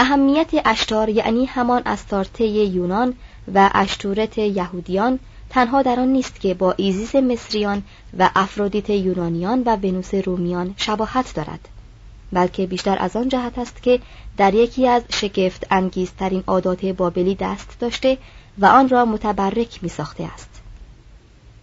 اهمیت اشتار یعنی همان استارته یونان و عشتورت یهودیان تنها در آن نیست که با ایزیس مصریان و افرودیت یونانیان و ونوس رومیان شباهت دارد بلکه بیشتر از آن جهت است که در یکی از شگفت انگیزترین عادات بابلی دست داشته و آن را متبرک می ساخته است.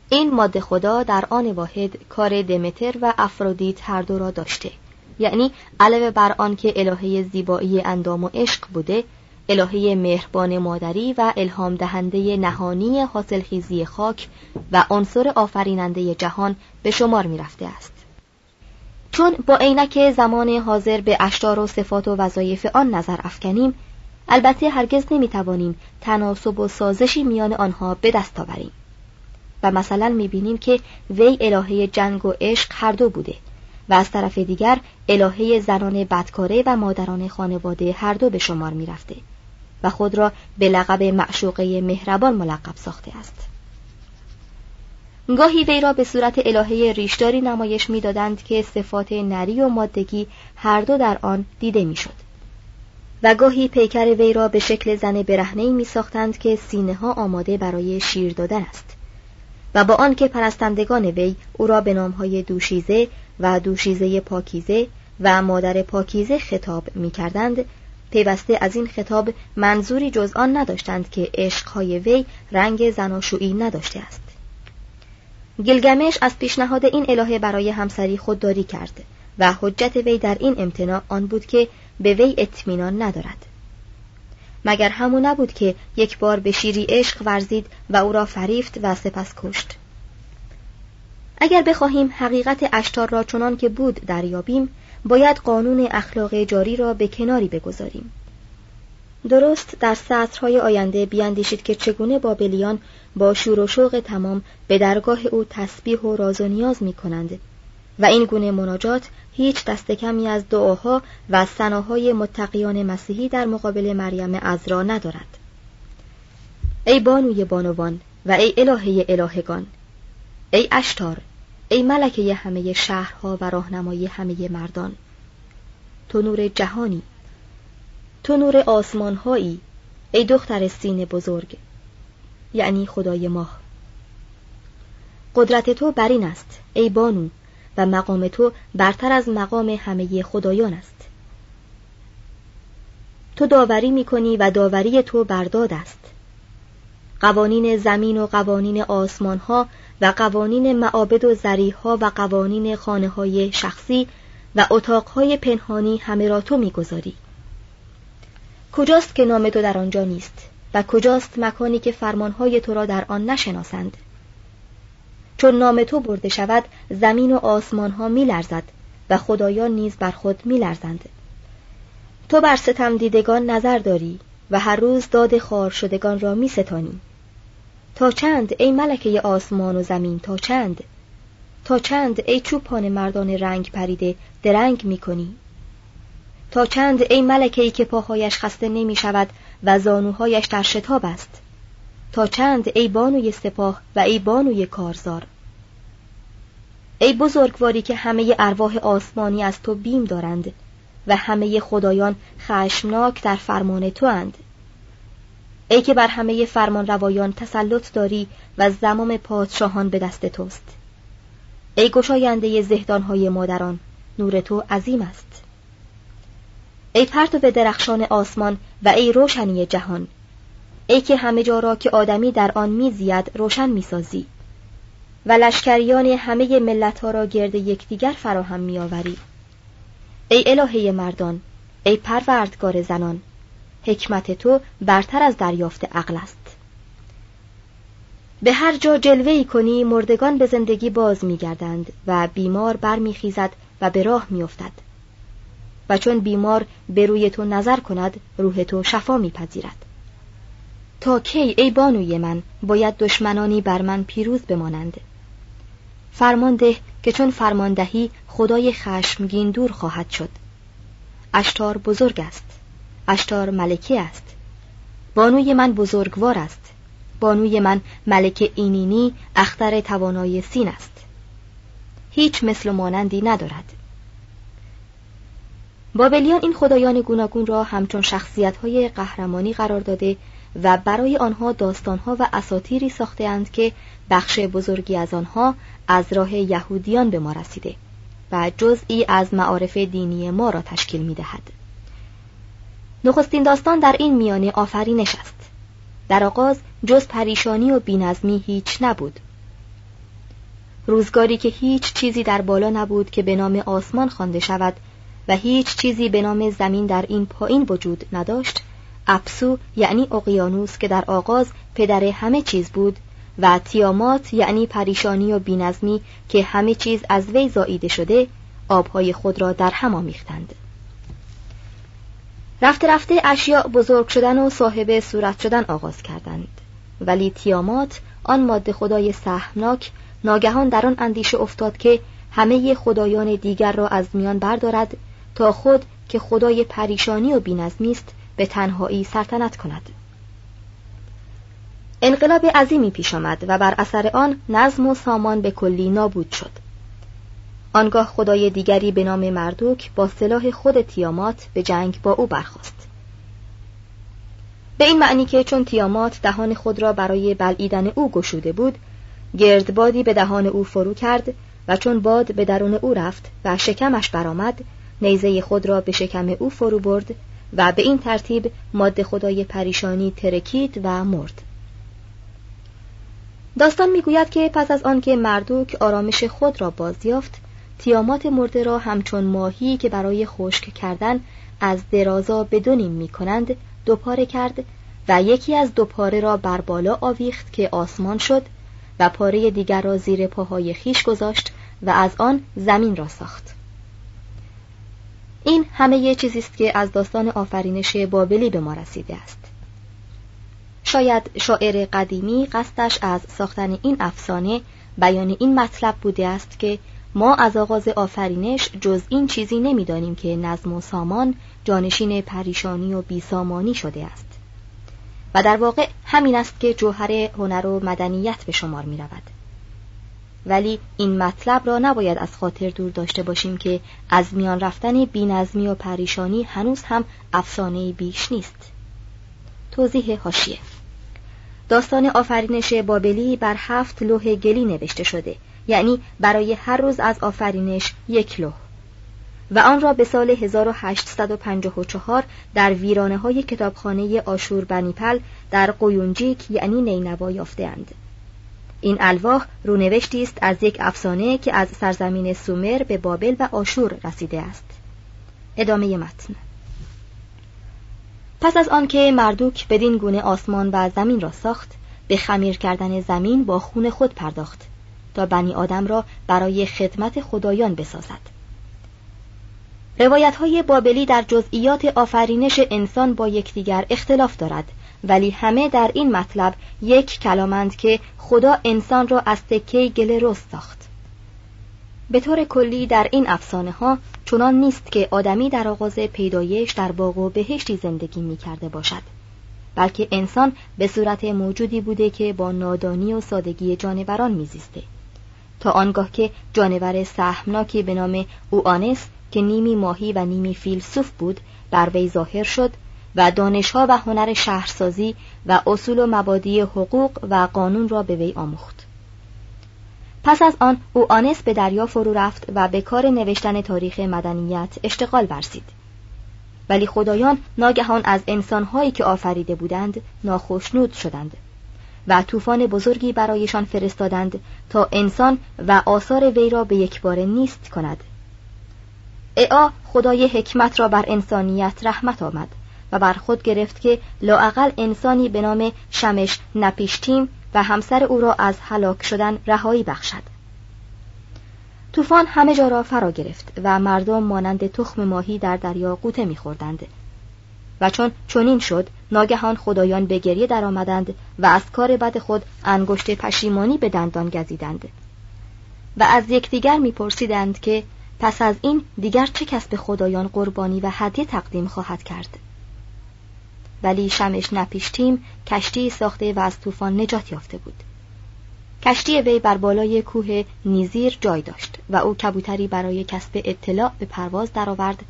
این ماده خدا در آن واحد کار دمتر و افرودیت هر دو را داشته. یعنی علاوه بر آنکه الهه زیبایی اندام و عشق بوده الهه مهربان مادری و الهام دهنده نهانی حاصلخیزی خاک و عنصر آفریننده جهان به شمار می رفته است. چون با عینک زمان حاضر به اشتار و صفات و وظایف آن نظر افکنیم البته هرگز نمی توانیم تناسب و سازشی میان آنها به دست آوریم. و مثلا می بینیم که وی الهه جنگ و عشق هر دو بوده. و از طرف دیگر الهه زنان بدکاره و مادران خانواده هر دو به شمار می رفته و خود را به لقب معشوقه مهربان ملقب ساخته است. گاهی وی را به صورت الهه ریشداری نمایش می‌دادند که صفات نری و مادگی هر دو در آن دیده می‌شد. و گاهی پیکر وی را به شکل زن برهنه می ساختند که سینه ها آماده برای شیر دادن است و با آنکه پرستندگان وی او را به نامهای دوشیزه و دوشیزه پاکیزه و مادر پاکیزه خطاب می کردند پیوسته از این خطاب منظوری جز آن نداشتند که عشقهای وی رنگ زناشویی نداشته است. گلگمش از پیشنهاد این الهه برای همسری خودداری کرد و حجت وی در این امتناع آن بود که به وی اطمینان ندارد. مگر همون نبود که یک بار به شیری عشق ورزید و او را فریفت و سپس کشت؟ اگر بخواهیم حقیقت اشتار را چنان که بود دریابیم باید قانون اخلاق جاری را به کناری بگذاریم. درست در سطرهای آینده بیاندیشید که چگونه بابلیان با شور و شوق تمام به درگاه او تسبیح و راز و نیاز می کنند و این گونه مناجات هیچ دست کمی از دعاها و سناهای متقیان مسیحی در مقابل مریم عذرا ندارد. ای بانوی بانوان و ای الهه الهگان ای اشتار ای ملکه همه شهرها و راهنمای همه مردان. تو نور جهانی تو نور آسمانهایی ای دختر سین بزرگ. یعنی خدای ماه. قدرت تو بر این است ای بانو و مقام تو برتر از مقام همه خدایان است. تو داوری می‌کنی و داوری تو برداد است. قوانین زمین و قوانین آسمان ها و قوانین معابد و زریح و قوانین خانه های شخصی و اتاق های پنهانی همه را تو می‌گذاری کجاست که نام تو در آنجا نیست و کجاست مکانی که فرمانهای تو را در آن نشناسند چون نام تو برده شود زمین و آسمان ها می لرزد و خدایان نیز بر خود می لرزند. تو بر ستم دیدگان نظر داری و هر روز داد خار شدگان را می ستانی. تا چند ای ملکه آسمان و زمین تا چند؟ تا چند ای چوپان مردان رنگ پریده درنگ می کنی تا چند ای ملکه ای که پاهایش خسته نمی شود و زانوهایش در شتاب است؟ تا چند ای بانوی سپاه و ای بانوی کارزار؟ ای بزرگواری که همه ارواح آسمانی از تو بیم دارند و همه خدایان خشمناک در فرمان تو اند ای که بر همه فرمان روایان تسلط داری و زمام پادشاهان به دست توست. ای گشاینده زهدانهای مادران نور تو عظیم است. ای پرتو درخشان آسمان و ای روشنی جهان. ای که همه جا را که آدمی در آن میزید روشن می‌سازی. و لشکریان همه ملت ها را گرد یکدیگر فراهم میآوری. ای الهه مردان ای پروردگار زنان. حکمت تو برتر از دریافت عقل است. به هر جا جلوه کنی مردگان به زندگی باز میگردند و بیمار برمیخیزد و به راه میافتد. و چون بیمار به روی تو نظر کند روح تو شفا میپذیرد. تا کی ای بانوی من باید دشمنانی بر من پیروز بمانند؟ فرمان ده که چون فرماندهی خدای خشمگین دور خواهد شد. اشتار بزرگ است. اشتار ملکه است. بانوی من بزرگوار است. بانوی من ملک اینینی اختر توانای سین است. هیچ مثل مانندی ندارد. بابلیان این خدایان گوناگون را همچون شخصیت های قهرمانی قرار داده و برای آنها داستانها و اساطیری ساختهاند که بخش بزرگی از آنها از راه یهودیان به ما رسیده و جزئی از معارف دینی ما را تشکیل می دهد. نخستین داستان در این میانه آفرینش است. در آغاز جز پریشانی و بینظمی هیچ نبود. روزگاری که هیچ چیزی در بالا نبود که به نام آسمان خوانده شود و هیچ چیزی به نام زمین در این پایین وجود نداشت اپسو یعنی اقیانوس که در آغاز پدر همه چیز بود و تیامات یعنی پریشانی و بینظمی که همه چیز از وی زاییده شده آبهای خود را در هم آمیختند رفته رفته اشیاء بزرگ شدن و صاحب صورت شدن آغاز کردند. ولی تیامات آن ماده خدای سهمناک ناگهان در آن اندیشه افتاد که همه خدایان دیگر را از میان بردارد تا خود که خدای پریشانی و بینظمی است به تنهایی سلطنت کند. انقلاب عظیمی پیش آمد و بر اثر آن نظم و سامان به کلی نابود شد. آنگاه خدای دیگری به نام مردوک با سلاح خود تیامات به جنگ با او برخاست. به این معنی که چون تیامات دهان خود را برای بلعیدن او گشوده بود گردبادی به دهان او فرو کرد و چون باد به درون او رفت و شکمش برآمد نیزه خود را به شکم او فرو برد و به این ترتیب ماده خدای پریشانی ترکید و مرد. داستان می‌گوید که پس از آنکه مردوک آرامش خود را بازیافت تیامات مرده را همچون ماهی که برای خشک کردن از درازا به دو می کنند دوپاره کرد و یکی از دو پاره را بر بالا آویخت که آسمان شد و پاره دیگر را زیر پاهای خیش گذاشت و از آن زمین را ساخت. این همه چیزی است که از داستان آفرینش بابلی به ما رسیده است. شاید شاعر قدیمی قصدش از ساختن این افسانه بیان این مطلب بوده است که ما از آغاز آفرینش جز این چیزی نمی‌دانیم که نظم و سامان جانشین پریشانی و بیسامانی شده است. و در واقع همین است که جوهر هنر و مدنیت به شمار می رود. ولی این مطلب را نباید از خاطر دور داشته باشیم که از میان رفتن بینظمی و پریشانی هنوز هم افسانه بیش نیست. توضیح هاشیه داستان آفرینش بابلی بر هفت لوح گلی نوشته شده یعنی برای هر روز از آفرینش یک لوح و آن را به سال 1854 در ویرانه های کتابخانه آشور بنیپل در قیونجیک یعنی نینوا یافتهاند. این الواح رونوشتی است از یک افسانه که از سرزمین سومر به بابل و آشور رسیده است. ادامه متن پس از آنکه مردوک بدین گونه آسمان و زمین را ساخت به خمیر کردن زمین با خون خود پرداخت تا بنی آدم را برای خدمت خدایان بسازد. روایت های بابلی در جزئیات آفرینش انسان با یکدیگر اختلاف دارد ولی همه در این مطلب یک کلامند که خدا انسان را از تکه گل رست ساخت. به طور کلی در این افسانه ها چنان نیست که آدمی در آغاز پیدایش در باغ و بهشتی زندگی می کرده باشد بلکه انسان به صورت موجودی بوده که با نادانی و سادگی جانوران میزیسته. تا آنگاه که جانور سهمناکی به نام اوانس که نیمی ماهی و نیمی فیلسوف بود بر وی ظاهر شد و دانشها و هنر شهرسازی و اصول و مبادی حقوق و قانون را به وی آموخت. پس از آن او آنس به دریا فرو رفت و به کار نوشتن تاریخ مدنیت اشتغال ورزید. ولی خدایان ناگهان از انسانهایی که آفریده بودند ناخشنود شدند. و طوفان بزرگی برایشان فرستادند تا انسان و آثار وی را به یک بار نیست کند. اعا خدای حکمت را بر انسانیت رحمت آمد و بر خود گرفت که لاعقل انسانی به نام شمش نپیشتیم و همسر او را از هلاک شدن رهایی بخشد. طوفان همه جا را فرا گرفت و مردم مانند تخم ماهی در دریا قوطه میخوردند. و چون چنین شد ناگهان خدایان به گریه درآمدند و از کار بد خود انگشت پشیمانی به دندان گزیدند. و از یکدیگر میپرسیدند که پس از این دیگر چه کس به خدایان قربانی و هدیه تقدیم خواهد کرد؟ ولی شمش نپیشتیم کشتی ساخته و از طوفان نجات یافته بود. کشتی وی بر بالای کوه نیزیر جای داشت و او کبوتری برای کسب اطلاع به پرواز درآورد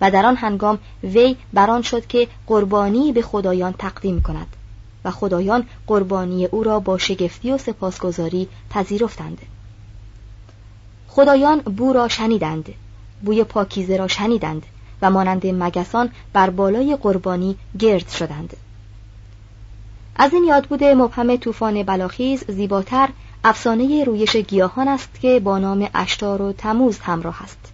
و در آن هنگام وی بران شد که قربانی به خدایان تقدیم کند و خدایان قربانی او را با شگفتی و سپاسگزاری پذیرفتند. خدایان بو را شنیدند بوی پاکیزه را شنیدند و مانند مگسان بر بالای قربانی گرد شدند. از این یاد بوده مبهم طوفان بلاخیز زیباتر افسانه رویش گیاهان است که با نام اشتار و تموز همراه است.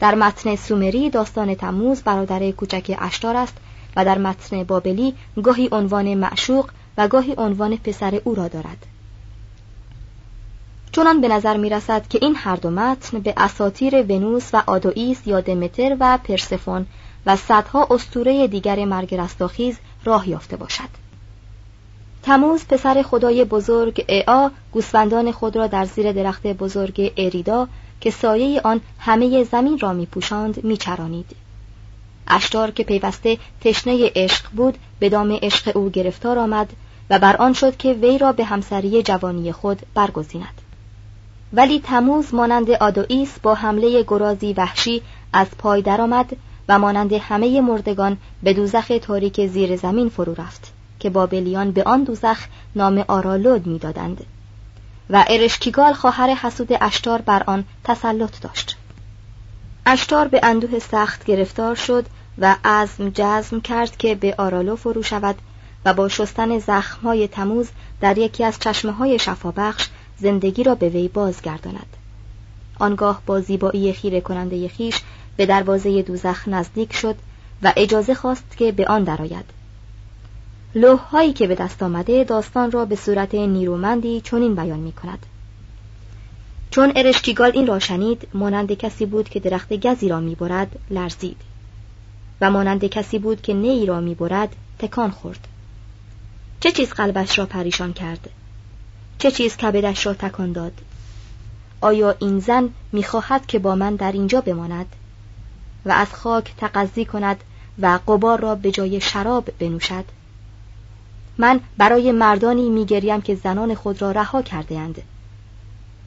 در متن سومری داستان تموز برادر کوچک اشتار است و در متن بابلی گاهی عنوان معشوق و گاهی عنوان پسر او را دارد. چونان به نظر می رسد که این هر دو متن به اساتیر ونوس و آدوئیس یا دمتر و پرسفون و صدها استوره دیگر مرگ رستاخیز راه یافته باشد. تموز پسر خدای بزرگ اعا گوسفندان خود را در زیر درخت بزرگ اریدا که سایه آن همه زمین را می پوشاند می چرانید. اشتار که پیوسته تشنه عشق بود به دام عشق او گرفتار آمد و بر آن شد که وی را به همسری جوانی خود برگزیند. ولی تموز مانند آدوئیس با حمله گرازی وحشی از پای درآمد و مانند همه مردگان به دوزخ تاریک زیر زمین فرو رفت که بابلیان به آن دوزخ نام آرالود می‌دادند و ارشکیگال خواهر حسود اشتار بر آن تسلط داشت. اشتار به اندوه سخت گرفتار شد و عزم جزم کرد که به آرالو فرو شود و با شستن زخمهای تموز در یکی از چشمه های شفابخش زندگی را به وی بازگرداند. آنگاه با زیبایی خیره کننده خیش به دروازه دوزخ نزدیک شد و اجازه خواست که به آن درآید. لوح که به دست آمده داستان را به صورت نیرومندی چنین بیان می کند چون ارشکیگال این را شنید مانند کسی بود که درخت گزی را می‌برد لرزید. و مانند کسی بود که نی را می‌برد تکان خورد. چه چیز قلبش را پریشان کرد؟ چه چیز کبدش را تکان داد؟ آیا این زن می‌خواهد که با من در اینجا بماند؟ و از خاک تقضی کند و قبار را به جای شراب بنوشد؟ من برای مردانی میگریم که زنان خود را رها کرده اند.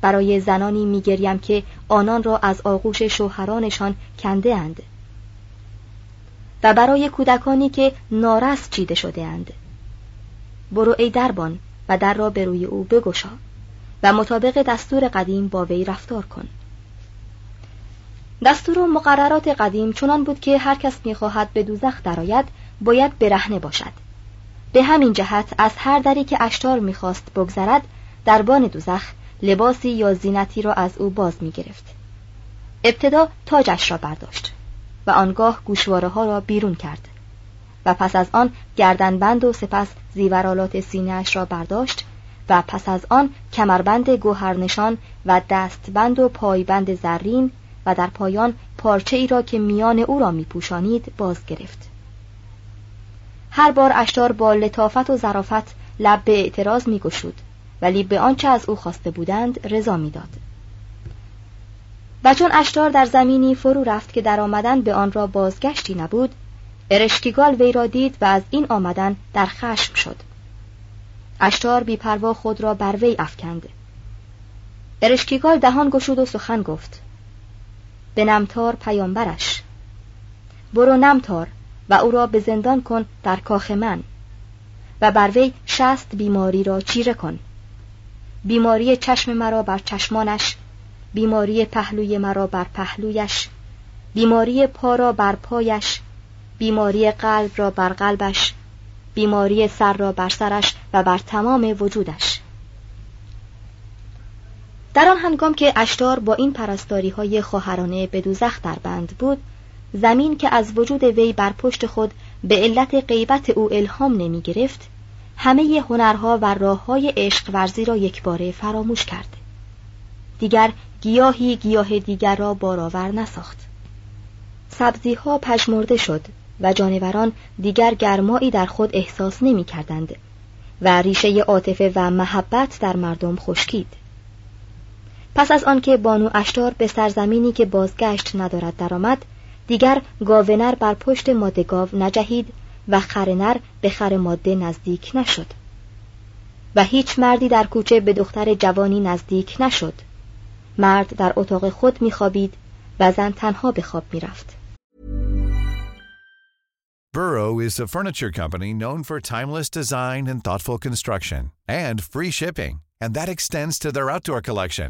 برای زنانی میگریم که آنان را از آغوش شوهرانشان کنده اند. و برای کودکانی که نارس چیده شده اند. برو ای دربان و در را به روی او بگشا و مطابق دستور قدیم با وی رفتار کن دستور و مقررات قدیم چنان بود که هر کس می‌خواهد به دوزخ درآید باید برهنه باشد به همین جهت از هر دری که اشتار می‌خواست بگذرد بان دوزخ لباسی یا زینتی را از او باز می‌گرفت. ابتدا تاجش را برداشت و آنگاه گوشواره ها را بیرون کرد و پس از آن گردنبند و سپس زیورالات سینهاش را برداشت و پس از آن کمربند گوهرنشان و دستبند و پایبند زرین و در پایان پارچه ای را که میان او را میپوشانید باز گرفت هر بار اشتار با لطافت و ظرافت لب به اعتراض میگشود ولی به آنچه از او خواسته بودند رضا می‌داد. و چون اشتار در زمینی فرو رفت که در آمدن به آن را بازگشتی نبود ارشکیگال وی را دید و از این آمدن در خشم شد. اشتار بیپروا خود را بر وی افکند. ارشکیگال دهان گشود و سخن گفت. به نمتار پیامبرش. برو نمتار. و او را به زندان کن در کاخ من و بر وی شست بیماری را چیره کن. بیماری چشم مرا بر چشمانش بیماری پهلوی مرا بر پهلویش بیماری پا را بر پایش بیماری قلب را بر قلبش بیماری سر را بر سرش و بر تمام وجودش. در آن هنگام که اشتار با این پرستاری های خواهرانه به دوزخ در بند بود زمین که از وجود وی بر پشت خود به علت غیبت او الهام نمی گرفت همه هنرها و راه های عشق ورزی را یک باره فراموش کرد. دیگر گیاهی گیاه دیگر را بارآور نساخت. سبزی ها پژمرده شد و جانوران دیگر گرمایی در خود احساس نمی کردند و ریشه عاطفه و محبت در مردم خشکید. پس از آنکه بانو اشتار به سرزمینی که بازگشت ندارد درآمد دیگر گاونر بر پشت ماده گاو نجهید و خرنر به خر ماده نزدیک نشد و هیچ مردی در کوچه به دختر جوانی نزدیک نشد مرد در اتاق خود میخوابید و زن تنها به خواب می‌رفت Burrow is a furniture company known for timeless design and thoughtful construction and free shipping and that extends to their outdoor collection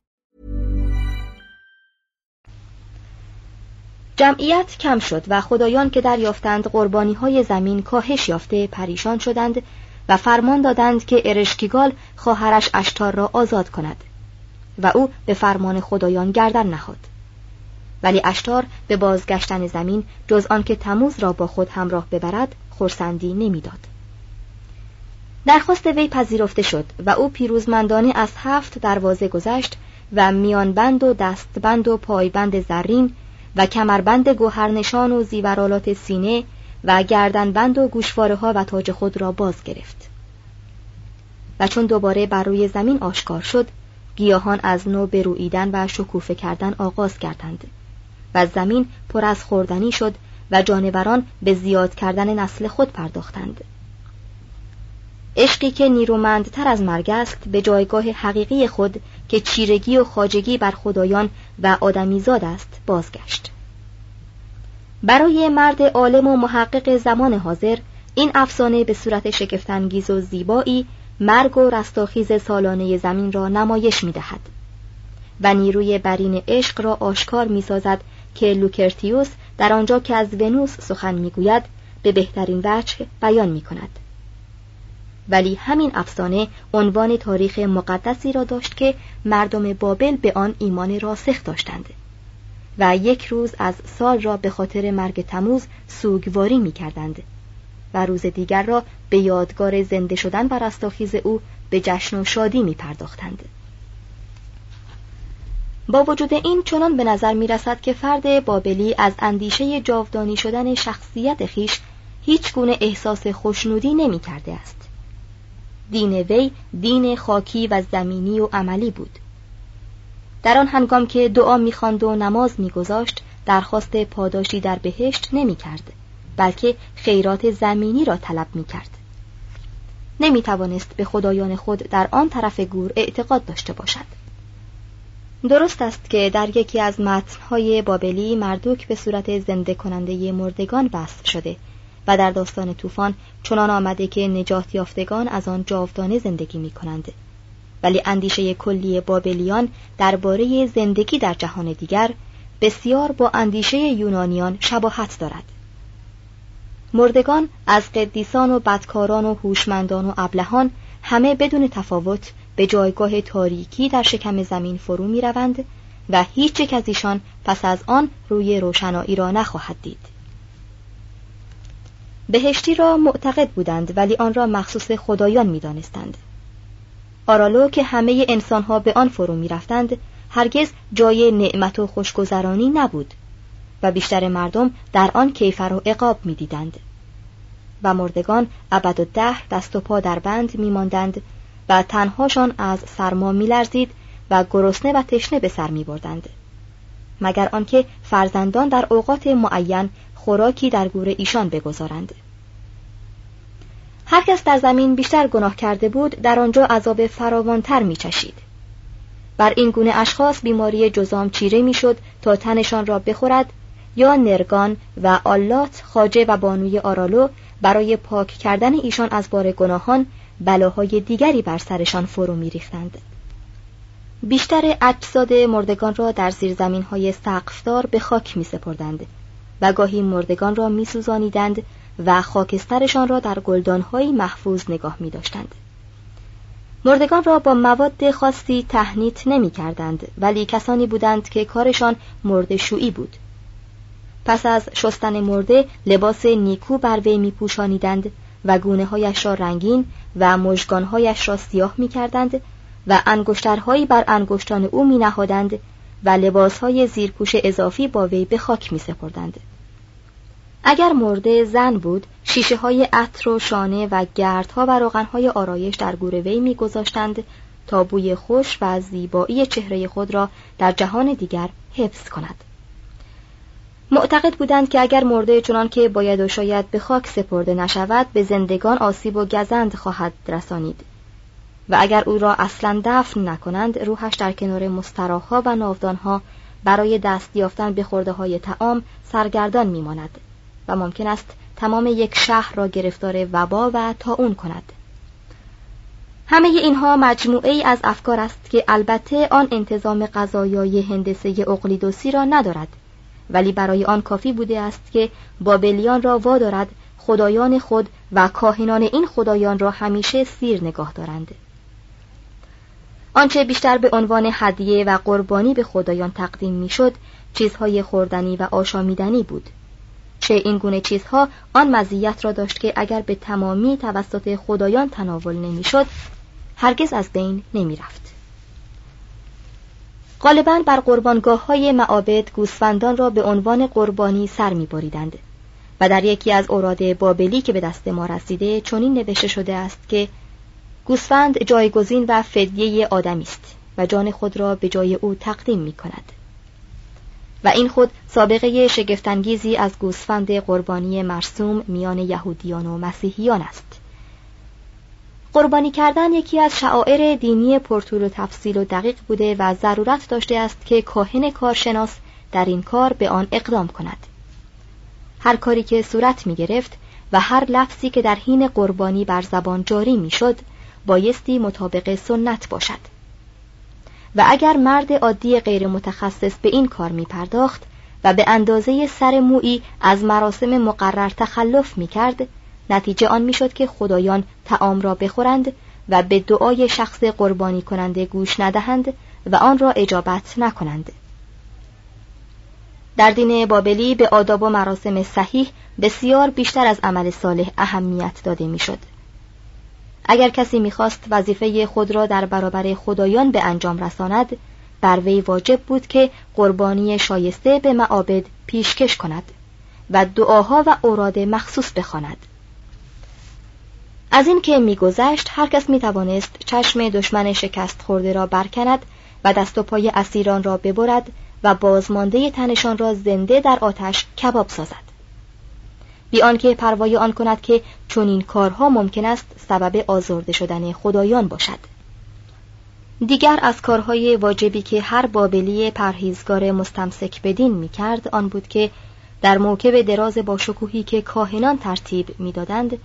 جمعیت کم شد و خدایان که دریافتند قربانی های زمین کاهش یافته پریشان شدند و فرمان دادند که ارشکیگال خواهرش اشتار را آزاد کند و او به فرمان خدایان گردن نهاد. ولی اشتار به بازگشتن زمین جز آنکه تموز را با خود همراه ببرد خورسندی نمی‌داد. درخواست وی پذیرفته شد و او پیروزمندانه از هفت دروازه گذشت و میانبند و دستبند و پایبند زرین و کمربند گوهرنشان و زیورالات سینه و گردنبند و گوشواره ها و تاج خود را باز گرفت. و چون دوباره بر روی زمین آشکار شد گیاهان از نو برویدن و شکوفه کردن آغاز کردند و زمین پر از خوردنی شد و جانوران به زیاد کردن نسل خود پرداختند. عشقی که نیرومندتر از مرگ است به جایگاه حقیقی خود که چیرگی و خاجگی بر خدایان و آدمیزاد است بازگشت. برای مرد عالم و محقق زمان حاضر این افسانه به صورت شگفتانگیز و زیبایی مرگ و رستاخیز سالانه زمین را نمایش می دهد و نیروی برین عشق را آشکار می سازد که لوکرتیوس در آنجا که از ونوس سخن می گوید به بهترین وجه بیان می کند ولی همین افسانه عنوان تاریخ مقدسی را داشت که مردم بابل به آن ایمان راسخ داشتند و یک روز از سال را به خاطر مرگ تموز سوگواری می کردند و روز دیگر را به یادگار زنده شدن و رستاخیز او به جشن و شادی می پرداختند. با وجود این چنان به نظر می رسد که فرد بابلی از اندیشه جاودانی شدن شخصیت خیش هیچ گونه احساس خوشنودی نمی کرده است. دین وی دین خاکی و زمینی و عملی بود. در آن هنگام که دعا می‌خواند و نماز میگذاشت درخواست پاداشی در بهشت نمی‌کرد بلکه خیرات زمینی را طلب می‌کرد. نمی توانست به خدایان خود در آن طرف گور اعتقاد داشته باشد. درست است که در یکی از متنهای بابلی مردوک به صورت زنده کننده مردگان وصف شده و در داستان طوفان چنان آمده که نجات یافتگان از آن جاودانه زندگی می کنند ولی اندیشه کلی بابلیان درباره زندگی در جهان دیگر بسیار با اندیشه یونانیان شباهت دارد. مردگان از قدیسان و بدکاران و هوشمندان و ابلهان همه بدون تفاوت به جایگاه تاریکی در شکم زمین فرو می روند و هیچ یک از ایشان پس از آن روی روشنایی را نخواهد دید. بهشتی را معتقد بودند ولی آن را مخصوص خدایان می دانستند. آرالو که همه انسانها به آن فرو می رفتند هرگز جای نعمت و خوشگذرانی نبود و بیشتر مردم در آن کیفر و عقاب می دیدند. و مردگان ابد و ده دست و پا در بند می ماندند و تنهاشان از سرما می لرزید و گرسنه و تشنه به سر می بردند. مگر آنکه فرزندان در اوقات معین خوراکی در گور ایشان بگذارند. هر کس در زمین بیشتر گناه کرده بود در آنجا عذاب فراوانتر می چشید. بر این گونه اشخاص بیماری جزام چیره می‌شد تا تنشان را بخورد یا نرگان و آلات خاجه و بانوی آرالو برای پاک کردن ایشان از بار گناهان بلاهای دیگری بر سرشان فرو میریختند. بیشتر اجساد مردگان را در زیر زمین های سقفدار به خاک می سپردند و گاهی مردگان را می سوزانیدند و خاکسترشان را در گلدانهایی محفوظ نگاه می داشتند. مردگان را با مواد خاصی تهنیت نمی کردند ولی کسانی بودند که کارشان مرد شویی بود پس از شستن مرده لباس نیکو بر وی می پوشانیدند و گونه هایش را رنگین و مژگانهایش را سیاه می کردند و انگشترهایی بر انگشتان او می نهادند و لباسهای زیرپوش اضافی با وی به خاک می سپردند. اگر مرده زن بود شیشه های عطر و شانه و گردها و روغنهای آرایش در گور وی میگذاشتند تا بوی خوش و زیبایی چهره خود را در جهان دیگر حفظ کند. معتقد بودند که اگر مرده چنان که باید و شاید به خاک سپرده نشود به زندگان آسیب و گزند خواهد رسانید. و اگر او را اصلا دفن نکنند روحش در کنار مستراحها و ناودانها برای دست یافتن به خورده های تعام سرگردان میماند. و ممکن است تمام یک شهر را گرفتار وبا و تاون کند. همه اینها مجموعه ای از افکار است که البته آن انتظام غذایای هندسه اقلیدوسی را ندارد ولی برای آن کافی بوده است که بابلیان را وادارد خدایان خود و کاهنان این خدایان را همیشه سیر نگاه دارند. آنچه بیشتر به عنوان هدیه و قربانی به خدایان تقدیم می‌شد چیزهای خوردنی و آشامیدنی بود. چه این گونه چیزها آن مزیت را داشت که اگر به تمامی توسط خدایان تناول نمی‌شد هرگز از بین نمی رفت. غالبا بر قربانگاه های معابد گوسفندان را به عنوان قربانی سر می بریدند و در یکی از اوراد بابلی که به دست ما رسیده چنین نوشته شده است که گوسفند جایگزین و فدیه آدمی است و جان خود را به جای او تقدیم می کند. و این خود سابقه شگفتانگیزی از گوسفند قربانی مرسوم میان یهودیان و مسیحیان است. قربانی کردن یکی از شعائر دینی پرطول و تفصیل و دقیق بوده و ضرورت داشته است که کاهن کارشناس در این کار به آن اقدام کند. هر کاری که صورت می گرفت و هر لفظی که در حین قربانی بر زبان جاری می شد بایستی مطابق سنت باشد. و اگر مرد عادی غیر متخصص به این کار می پرداخت و به اندازه سر مویی از مراسم مقرر تخلف می کرد نتیجه آن می شد که خدایان تعام را بخورند و به دعای شخص قربانی کننده گوش ندهند و آن را اجابت نکنند در دین بابلی به آداب و مراسم صحیح بسیار بیشتر از عمل صالح اهمیت داده می‌شد. اگر کسی می‌خواست وظیفه خود را در برابر خدایان به انجام رساند بر وی واجب بود که قربانی شایسته به معابد پیشکش کند و دعاها و اوراد مخصوص بخواند. از این که میگذشت هر کس می‌توانست چشم دشمن شکست خورده را برکند و دست و پای اسیران را ببرد و بازمانده تنشان را زنده در آتش کباب سازد. بی آنکه پروای آن کند که چنین کارها ممکن است سبب آزرده شدن خدایان باشد. دیگر از کارهای واجبی که هر بابلی پرهیزگار مستمسک بدین می کرد آن بود که در موکب دراز با شکوهی که کاهنان ترتیب می‌دادند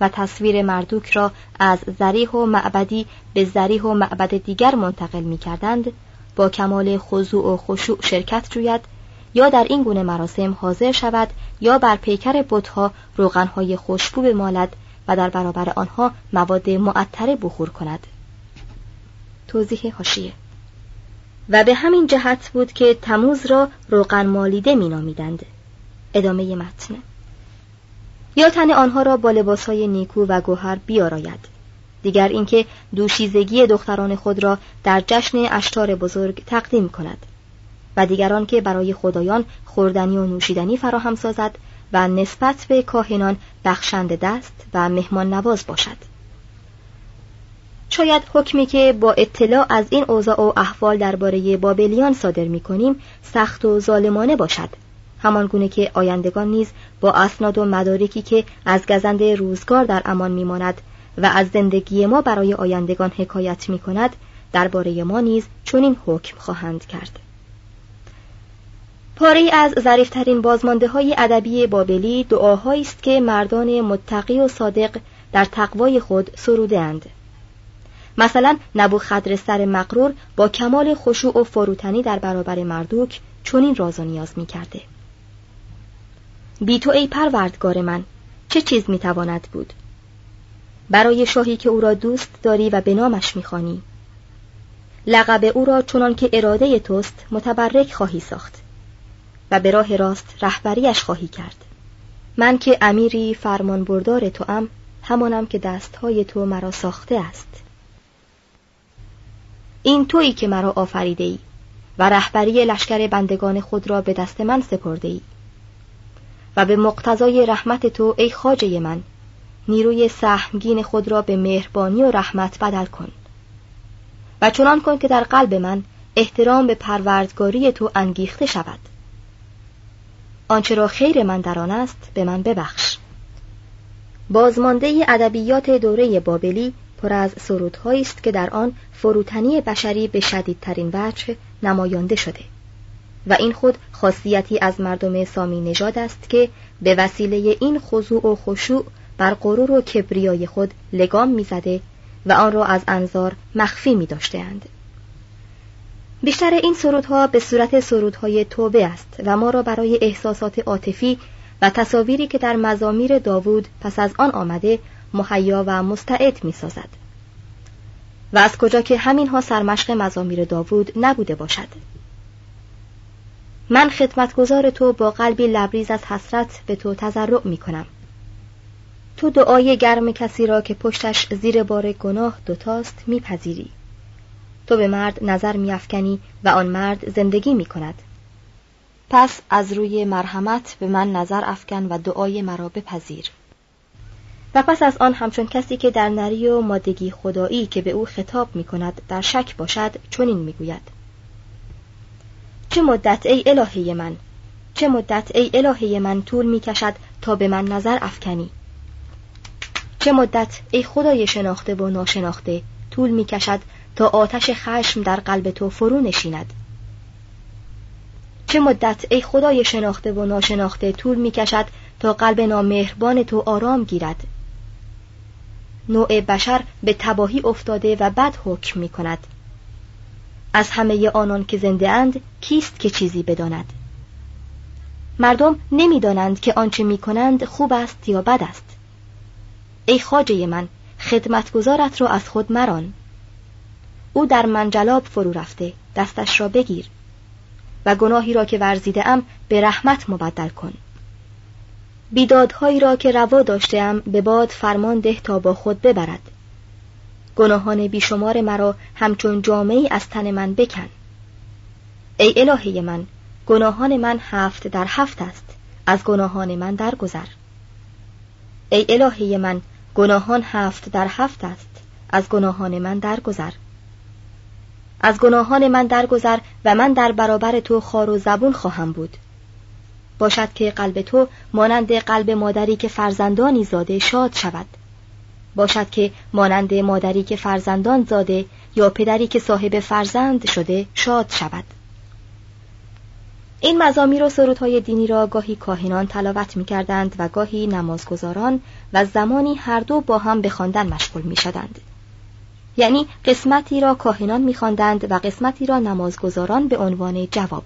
و تصویر مردوک را از زریح و معبدی به زریح و معبد دیگر منتقل می کردند با کمال خضوع و خشوع شرکت جوید یا در این گونه مراسم حاضر شود یا بر پیکر بتها روغنهای خوشبو بمالد و در برابر آنها مواد معطره بخور کند. توضیح هاشیه و به همین جهت بود که تموز را روغن مالیده مینامیدند. ادامه متن. یا تن آنها را با لباسهای نیکو و گوهر بیاراید. دیگر اینکه دوشیزگی دختران خود را در جشن اشتار بزرگ تقدیم کند. و دیگران که برای خدایان خوردنی و نوشیدنی فراهم سازد و نسبت به کاهنان بخشند دست و مهمان نواز باشد. شاید حکمی که با اطلاع از این اوضاع و احوال درباره بابلیان صادر می کنیم سخت و ظالمانه باشد. همان گونه که آیندگان نیز با اسناد و مدارکی که از گزند روزگار در امان میماند و از زندگی ما برای آیندگان حکایت می کند درباره ما نیز چنین حکم خواهند کرد. پاره از ظریفترین بازمانده های ادبی بابلی دعاهایی است که مردان متقی و صادق در تقوای خود سروده اند. مثلا خدر سر مقرور با کمال خشوع و فروتنی در برابر مردوک چنین راز و نیاز می کرده. بی تو ای پروردگار من چه چیز می تواند بود؟ برای شاهی که او را دوست داری و به نامش می‌خوانی لقب او را چنان که اراده توست متبرک خواهی ساخت و به راه راست رهبریش خواهی کرد. من که امیری فرمان بردار تو ام همانم که دستهای تو مرا ساخته است. این تویی که مرا آفریده ای و رهبری لشکر بندگان خود را به دست من سپرده ای و به مقتضای رحمت تو ای خاجه من نیروی سهمگین خود را به مهربانی و رحمت بدل کن. و چنان کن که در قلب من احترام به پروردگاری تو انگیخته شود. آنچه را خیر من در آن است به من ببخش بازمانده ادبیات دوره بابلی پر از سرودهایی است که در آن فروتنی بشری به شدیدترین وجه نمایانده شده و این خود خاصیتی از مردم سامی نژاد است که به وسیله این خضوع و خشوع بر غرور و کبریای خود لگام می‌زده و آن را از انظار مخفی می داشتهاند. بیشتر این سرودها به صورت سرودهای توبه است و ما را برای احساسات عاطفی و تصاویری که در مزامیر داوود پس از آن آمده مهیا و مستعد می سازد. و از کجا که همینها سرمشق مزامیر داوود نبوده باشد؟ من خدمتگزار تو با قلبی لبریز از حسرت به تو تضرع می کنم تو دعای گرم کسی را که پشتش زیر بار گناه دوتاست میپذیری. تو به مرد نظر میافکنی و آن مرد زندگی می‌کند. پس از روی مرحمت به من نظر افکن و دعای مرا بپذیر. و پس از آن همچون کسی که در نری و مادگی خدایی که به او خطاب می کند در شک باشد چنین می‌گوید. چه مدت ای الهه من؟ چه مدت ای الهه من طول می کشد تا به من نظر افکنی؟ چه مدت ای خدای شناخته و ناشناخته طول می کشد تا آتش خشم در قلب تو فرو نشیند. چه مدت ای خدای شناخته و ناشناخته طول می کشد تا قلب نامهربان تو آرام گیرد. نوع بشر به تباهی افتاده و بد حکم می کند. از همه آنان که زنده اند کیست که چیزی بداند؟ مردم نمی‌دانند که آنچه می کنند خوب است یا بد است. ای خاجه من خدمتگزارت را از خود مران. او در منجلاب فرو رفته دستش را بگیر و گناهی را که ورزیده ام به رحمت مبدل کن. بیدادهایی را که روا داشته به باد فرمان ده تا با خود ببرد. گناهان بیشمار مرا همچون جامعی از تن من بکن. ای الهه من گناهان من هفت در هفت است از گناهان من درگذر. ای الهه من گناهان هفت در هفت است از گناهان من درگذر. از گناهان من درگذر و من در برابر تو خار و زبون خواهم بود. باشد که قلب تو مانند قلب مادری که فرزندانی زاده شاد شود. باشد که مانند مادری که فرزندان زاده یا پدری که صاحب فرزند شده شاد شود. این مزامیر و سرودهای دینی را گاهی کاهنان تلاوت می کردند و گاهی نمازگزاران و زمانی هر دو با هم به خواندن مشغول می شدند. یعنی قسمتی را کاهنان می و قسمتی را نمازگزاران به عنوان جواب.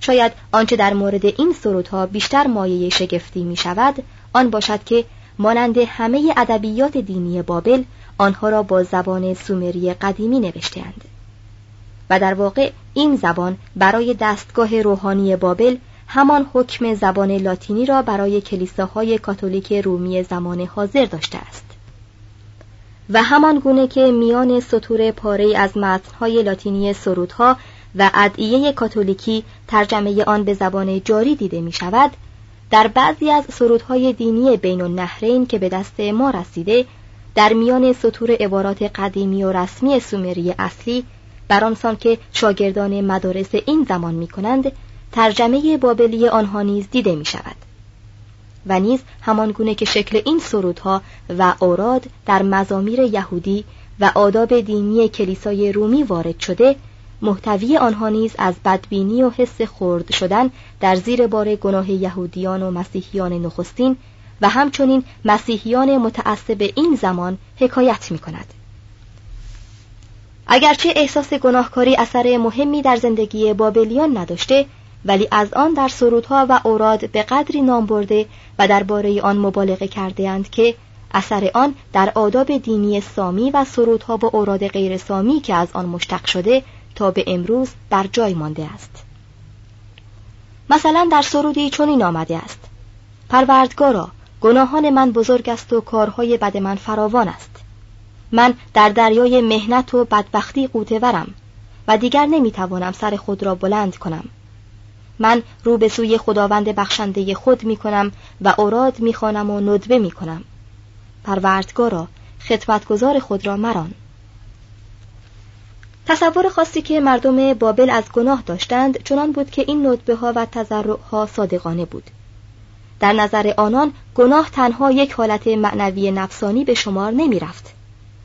شاید آنچه در مورد این سرودها بیشتر مایه شگفتی می شود آن باشد که مانند همه ادبیات دینی بابل آنها را با زبان سومری قدیمی نوشتهاند و در واقع این زبان برای دستگاه روحانی بابل همان حکم زبان لاتینی را برای کلیساهای کاتولیک رومی زمان حاضر داشته است و همان گونه که میان سطور پاره از متنهای لاتینی سرودها و ادعیه کاتولیکی ترجمه آن به زبان جاری دیده می شود در بعضی از سرودهای دینی بین النهرین که به دست ما رسیده در میان سطور عبارات قدیمی و رسمی سومری اصلی بر آنسان که شاگردان مدارس این زمان می کنند ترجمه بابلی آنها نیز دیده می شود و نیز همان گونه که شکل این سرودها و اوراد در مزامیر یهودی و آداب دینی کلیسای رومی وارد شده محتوی آنها نیز از بدبینی و حس خرد شدن در زیر بار گناه یهودیان و مسیحیان نخستین و همچنین مسیحیان متعصب این زمان حکایت می کند. اگرچه احساس گناهکاری اثر مهمی در زندگی بابلیان نداشته ولی از آن در سرودها و اوراد به قدری نام برده و درباره آن مبالغه کرده اند که اثر آن در آداب دینی سامی و سرودها و اوراد غیر سامی که از آن مشتق شده تا به امروز بر جای مانده است. مثلا در سرودی چنین آمده است. پروردگارا گناهان من بزرگ است و کارهای بد من فراوان است. من در دریای مهنت و بدبختی قوتورم و دیگر نمی‌توانم سر خود را بلند کنم. من رو به سوی خداوند بخشنده خود می کنم و اوراد می و ندبه می کنم پروردگارا خدمتگزار خود را مران. تصور خاصی که مردم بابل از گناه داشتند چنان بود که این ندبه ها و تذرع ها صادقانه بود. در نظر آنان گناه تنها یک حالت معنوی نفسانی به شمار نمی رفت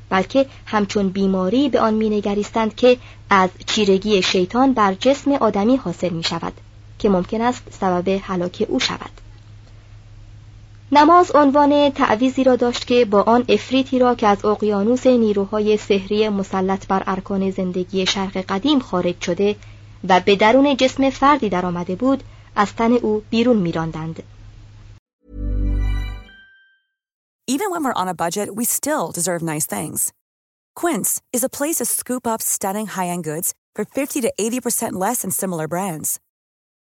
بلکه همچون بیماری به آن مینگریستند که از چیرگی شیطان بر جسم آدمی حاصل می شود که ممکن است سبب هلاک او شود نماز عنوان تعویزی را داشت که با آن افریتی را که از اقیانوس نیروهای سحری مسلط بر ارکان زندگی شرق قدیم خارج شده و به درون جسم فردی در آمده بود از تن او بیرون میراندند. Even when we're on a budget, we still deserve nice things. Quince is a place to scoop up stunning high-end goods for 50 to 80% less than similar brands.